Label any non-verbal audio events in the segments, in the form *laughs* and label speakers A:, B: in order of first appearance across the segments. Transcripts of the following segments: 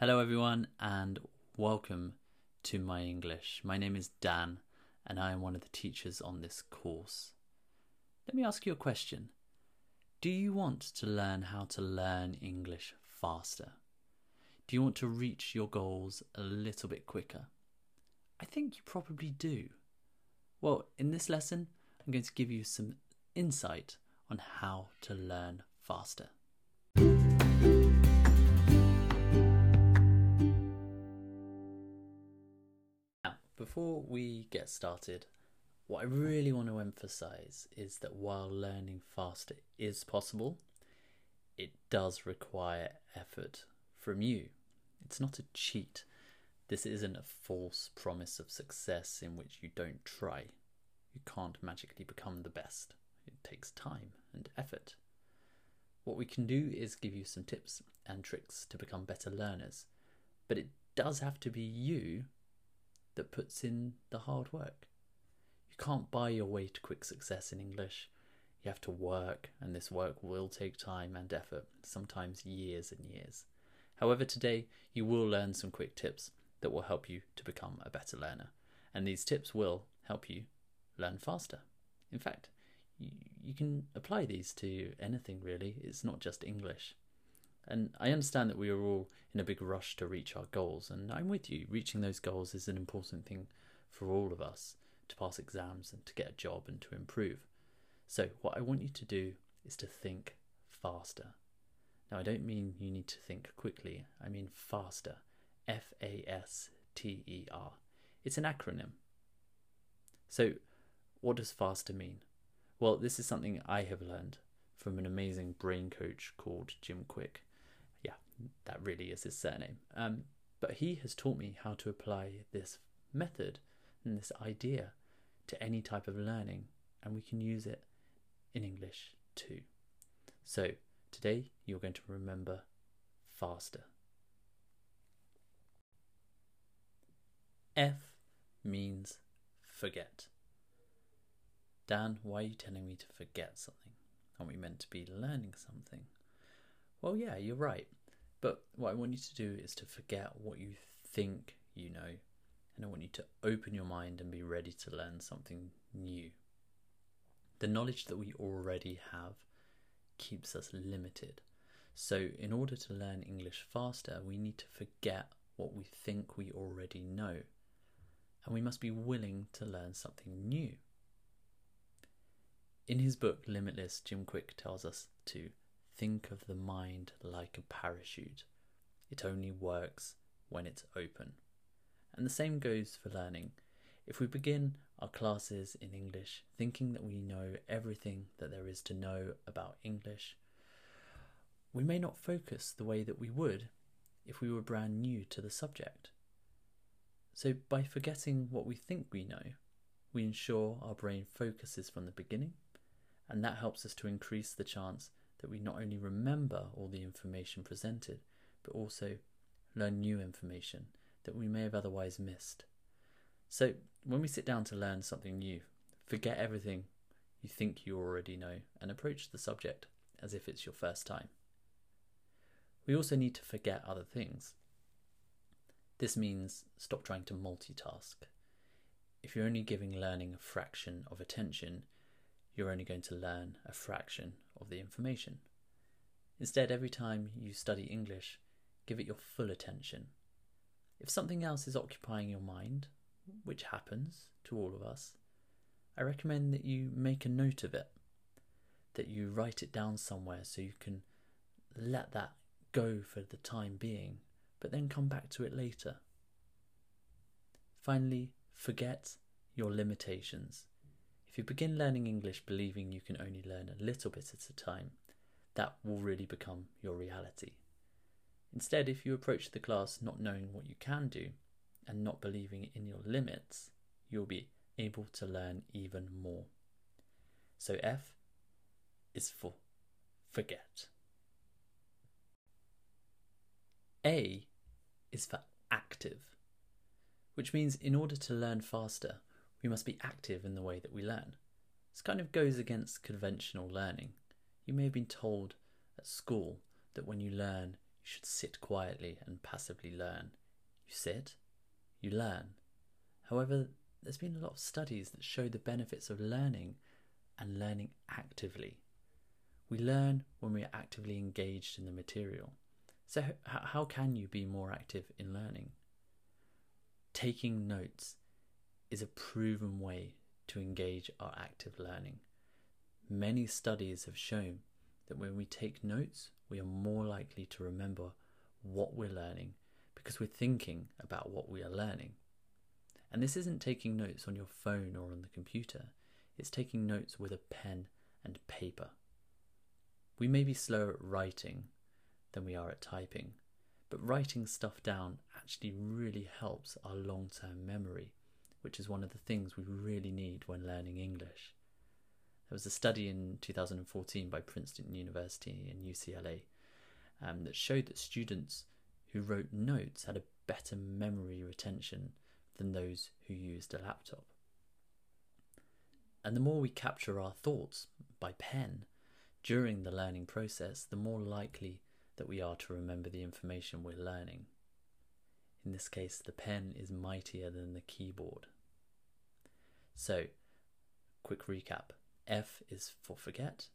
A: Hello, everyone, and welcome to My English. My name is Dan, and I am one of the teachers on this course. Let me ask you a question Do you want to learn how to learn English faster? Do you want to reach your goals a little bit quicker? I think you probably do. Well, in this lesson, I'm going to give you some insight on how to learn faster. Before we get started, what I really want to emphasize is that while learning faster is possible, it does require effort from you. It's not a cheat. This isn't a false promise of success in which you don't try. You can't magically become the best. It takes time and effort. What we can do is give you some tips and tricks to become better learners, but it does have to be you that puts in the hard work. You can't buy your way to quick success in English. You have to work, and this work will take time and effort, sometimes years and years. However, today you will learn some quick tips that will help you to become a better learner, and these tips will help you learn faster. In fact, you, you can apply these to anything really, it's not just English. And I understand that we are all in a big rush to reach our goals, and I'm with you. Reaching those goals is an important thing for all of us to pass exams and to get a job and to improve. So, what I want you to do is to think faster. Now, I don't mean you need to think quickly, I mean faster. F A S T E R. It's an acronym. So, what does faster mean? Well, this is something I have learned from an amazing brain coach called Jim Kwik. That really is his surname. Um, but he has taught me how to apply this method and this idea to any type of learning, and we can use it in English too. So, today you're going to remember faster. F means forget. Dan, why are you telling me to forget something? Aren't we meant to be learning something? Well, yeah, you're right. But what I want you to do is to forget what you think you know, and I want you to open your mind and be ready to learn something new. The knowledge that we already have keeps us limited. So, in order to learn English faster, we need to forget what we think we already know. And we must be willing to learn something new. In his book Limitless, Jim Kwik tells us to think of the mind like a parachute. It only works when it's open. And the same goes for learning. If we begin our classes in English thinking that we know everything that there is to know about English, we may not focus the way that we would if we were brand new to the subject. So, by forgetting what we think we know, we ensure our brain focuses from the beginning and that helps us to increase the chance that we not only remember all the information presented, but also learn new information that we may have otherwise missed. So, when we sit down to learn something new, forget everything you think you already know and approach the subject as if it's your first time. We also need to forget other things. This means stop trying to multitask. If you're only giving learning a fraction of attention, you're only going to learn a fraction of the information. Instead, every time you study English, give it your full attention. If something else is occupying your mind, which happens to all of us, I recommend that you make a note of it, that you write it down somewhere so you can let that go for the time being, but then come back to it later. Finally, forget your limitations. If you begin learning English believing you can only learn a little bit at a time, that will really become your reality. Instead, if you approach the class not knowing what you can do and not believing in your limits, you'll be able to learn even more. So, F is for forget. A is for active, which means in order to learn faster, we must be active in the way that we learn. This kind of goes against conventional learning. You may have been told at school that when you learn, you should sit quietly and passively learn. You sit, you learn. However, there's been a lot of studies that show the benefits of learning and learning actively. We learn when we are actively engaged in the material. So, how can you be more active in learning? Taking notes is a proven way to engage our active learning. Many studies have shown that when we take notes, we are more likely to remember what we're learning because we're thinking about what we are learning. And this isn't taking notes on your phone or on the computer, it's taking notes with a pen and paper. We may be slower at writing than we are at typing, but writing stuff down actually really helps our long term memory, which is one of the things we really need when learning English. There was a study in 2014 by Princeton University and UCLA um, that showed that students who wrote notes had a better memory retention than those who used a laptop. And the more we capture our thoughts by pen during the learning process, the more likely that we are to remember the information we're learning. In this case, the pen is mightier than the keyboard. So, quick recap F is for forget,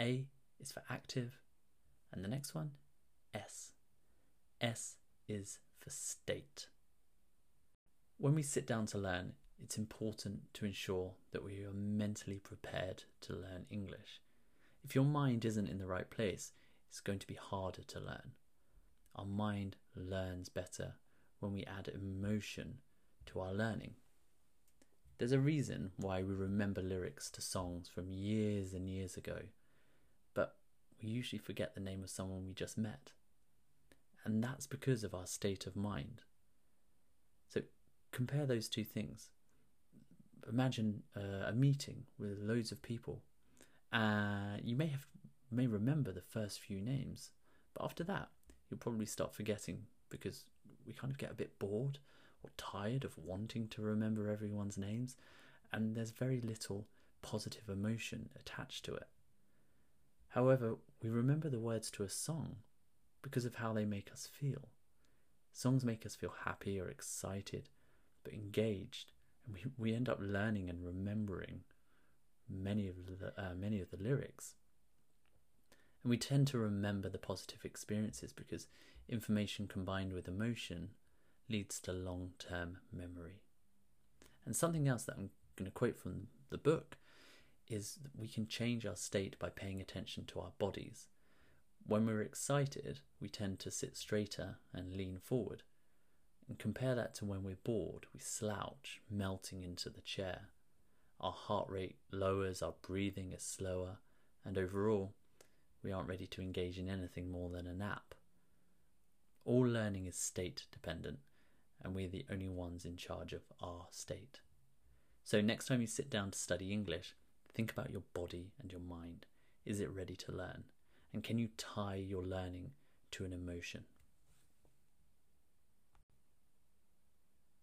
A: A is for active, and the next one, S. S is for state. When we sit down to learn, it's important to ensure that we are mentally prepared to learn English. If your mind isn't in the right place, it's going to be harder to learn. Our mind learns better when we add emotion to our learning. There's a reason why we remember lyrics to songs from years and years ago, but we usually forget the name of someone we just met. And that's because of our state of mind. So compare those two things. Imagine uh, a meeting with loads of people. Uh, you may have may remember the first few names, but after that, you'll probably start forgetting because we kind of get a bit bored or tired of wanting to remember everyone's names, and there's very little positive emotion attached to it. However, we remember the words to a song because of how they make us feel. Songs make us feel happy or excited but engaged, and we, we end up learning and remembering many of the uh, many of the lyrics. And we tend to remember the positive experiences because information combined with emotion leads to long term memory. And something else that I'm going to quote from the book is we can change our state by paying attention to our bodies. When we're excited, we tend to sit straighter and lean forward. And compare that to when we're bored, we slouch, melting into the chair. Our heart rate lowers, our breathing is slower, and overall, we aren't ready to engage in anything more than a nap. All learning is state dependent, and we're the only ones in charge of our state. So, next time you sit down to study English, think about your body and your mind. Is it ready to learn? And can you tie your learning to an emotion?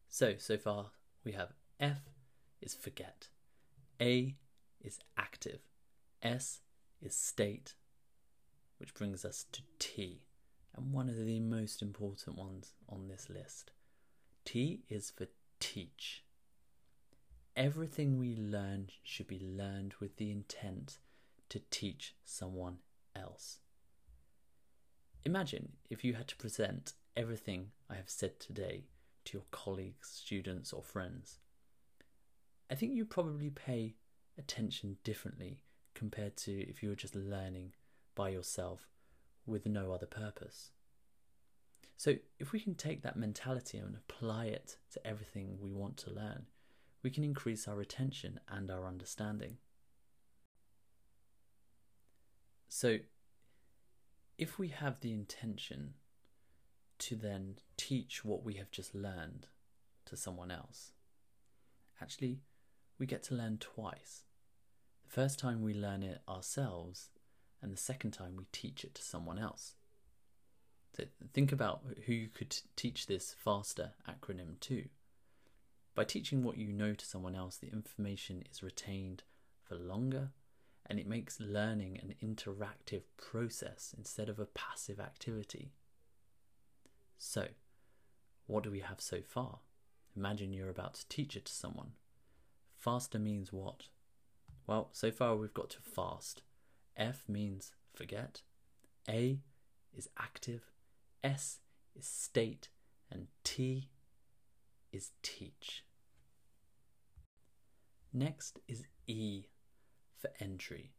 A: So, so far we have F is forget, A is active, S is state, which brings us to T, and one of the most important ones on this list. T is for teach. Everything we learn should be learned with the intent to teach someone else. Imagine if you had to present everything I have said today to your colleagues, students, or friends. I think you probably pay attention differently compared to if you were just learning by yourself with no other purpose. So, if we can take that mentality and apply it to everything we want to learn, we can increase our retention and our understanding. So, if we have the intention to then teach what we have just learned to someone else. Actually, we get to learn twice. The first time we learn it ourselves, and the second time we teach it to someone else. So think about who you could teach this faster acronym to. By teaching what you know to someone else, the information is retained for longer and it makes learning an interactive process instead of a passive activity. So, what do we have so far? Imagine you're about to teach it to someone. Faster means what? Well, so far we've got to fast. F means forget. A is active. S is state. And T is teach. Next is E for entry.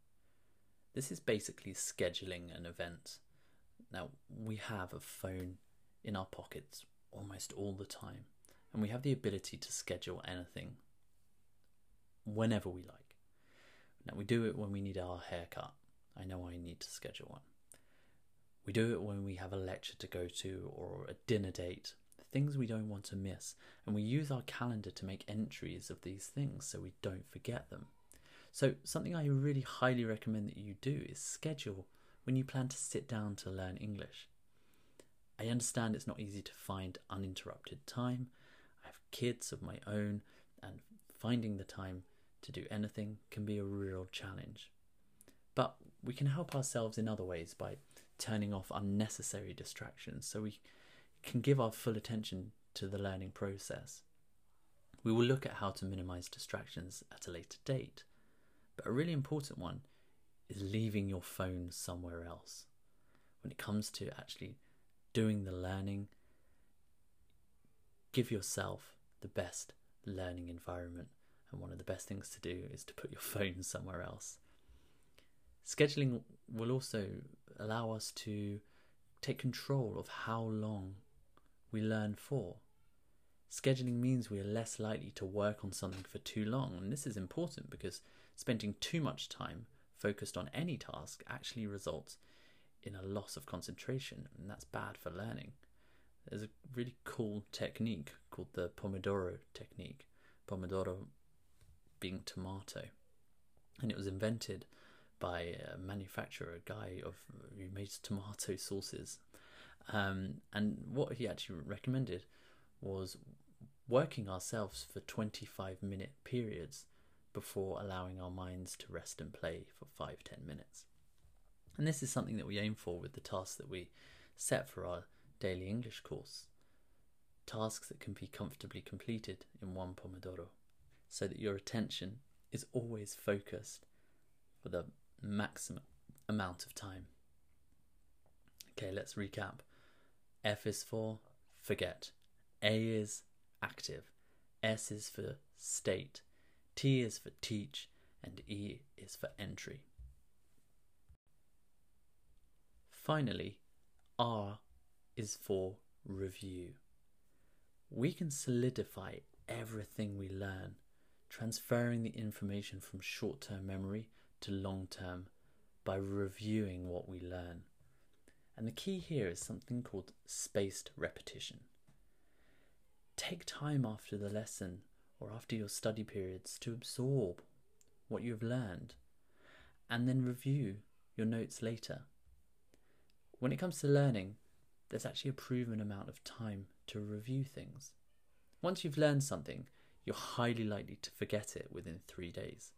A: This is basically scheduling an event. Now, we have a phone in our pockets almost all the time, and we have the ability to schedule anything whenever we like. Now, we do it when we need our haircut. I know I need to schedule one. We do it when we have a lecture to go to or a dinner date, things we don't want to miss, and we use our calendar to make entries of these things so we don't forget them. So, something I really highly recommend that you do is schedule when you plan to sit down to learn English. I understand it's not easy to find uninterrupted time. I have kids of my own, and finding the time to do anything can be a real challenge. But we can help ourselves in other ways by turning off unnecessary distractions so we can give our full attention to the learning process. We will look at how to minimize distractions at a later date. But a really important one is leaving your phone somewhere else. When it comes to actually doing the learning, give yourself the best learning environment. And one of the best things to do is to put your *laughs* phone somewhere else. Scheduling will also allow us to take control of how long we learn for. Scheduling means we are less likely to work on something for too long, and this is important because spending too much time focused on any task actually results in a loss of concentration, and that's bad for learning. There's a really cool technique called the Pomodoro technique, Pomodoro being tomato, and it was invented by a manufacturer, a guy of who makes tomato sauces. Um, and what he actually recommended was working ourselves for 25 minute periods before allowing our minds to rest and play for 5 10 minutes. And this is something that we aim for with the tasks that we set for our daily English course. Tasks that can be comfortably completed in one Pomodoro so that your attention is always focused for the maximum amount of time. Okay, let's recap. F is for forget, A is active, S is for state, T is for teach, and E is for entry. Finally, R is for review. We can solidify everything we learn, transferring the information from short term memory to long term by reviewing what we learn. And the key here is something called spaced repetition. Take time after the lesson or after your study periods to absorb what you've learned and then review your notes later. When it comes to learning, there's actually a proven amount of time to review things. Once you've learned something, you're highly likely to forget it within three days.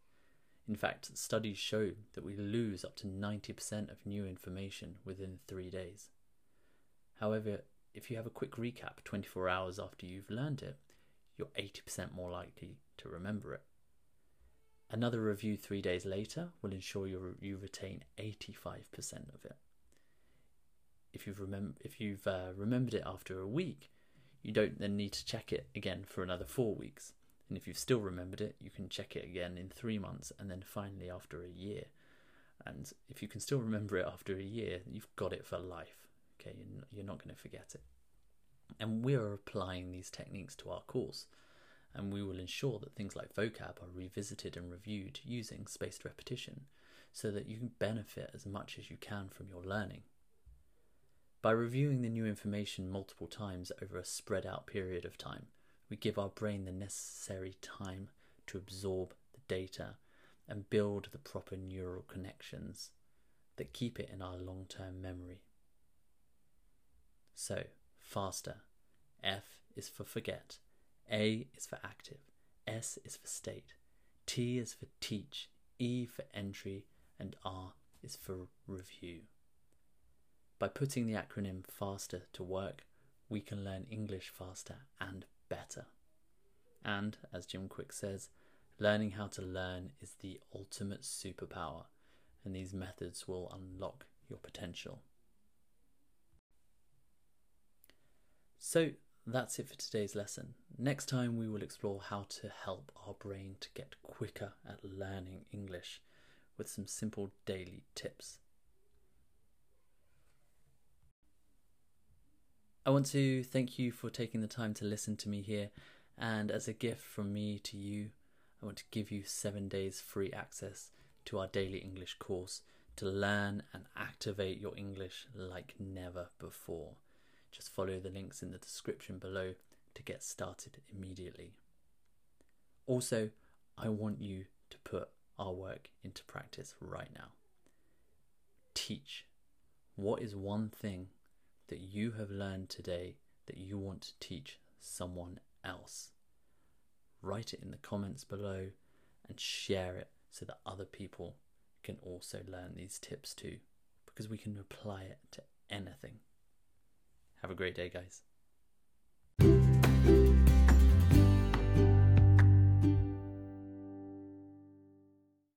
A: In fact, studies show that we lose up to 90% of new information within three days. However, if you have a quick recap 24 hours after you've learned it, you're 80% more likely to remember it. Another review three days later will ensure you, retain 85% of it. If you've, remem- if you've uh, remembered it after a week, you don't then need to check it again for another four weeks. And if you've still remembered it, you can check it again in three months and then finally after a year. And if you can still remember it after a year, you've got it for life. Okay, you're not going to forget it. And we are applying these techniques to our course, and we will ensure that things like vocab are revisited and reviewed using spaced repetition so that you can benefit as much as you can from your learning. By reviewing the new information multiple times over a spread out period of time, we give our brain the necessary time to absorb the data and build the proper neural connections that keep it in our long term memory. So, faster. F is for forget, A is for active, S is for state, T is for teach, E for entry, and R is for review. By putting the acronym FASTER to work, we can learn English faster and better. And, as Jim Kwik says, learning how to learn is the ultimate superpower, and these methods will unlock your potential. So, that's it for today's lesson. Next time, we will explore how to help our brain to get quicker at learning English with some simple daily tips. I want to thank you for taking the time to listen to me here, and as a gift from me to you, I want to give you seven days free access to our daily English course to learn and activate your English like never before. Just follow the links in the description below to get started immediately. Also, I want you to put our work into practice right now. Teach. What is one thing that you have learned today that you want to teach someone else? Write it in the comments below and share it so that other people can also learn these tips too, because we can apply it to anything. Have a great day, guys.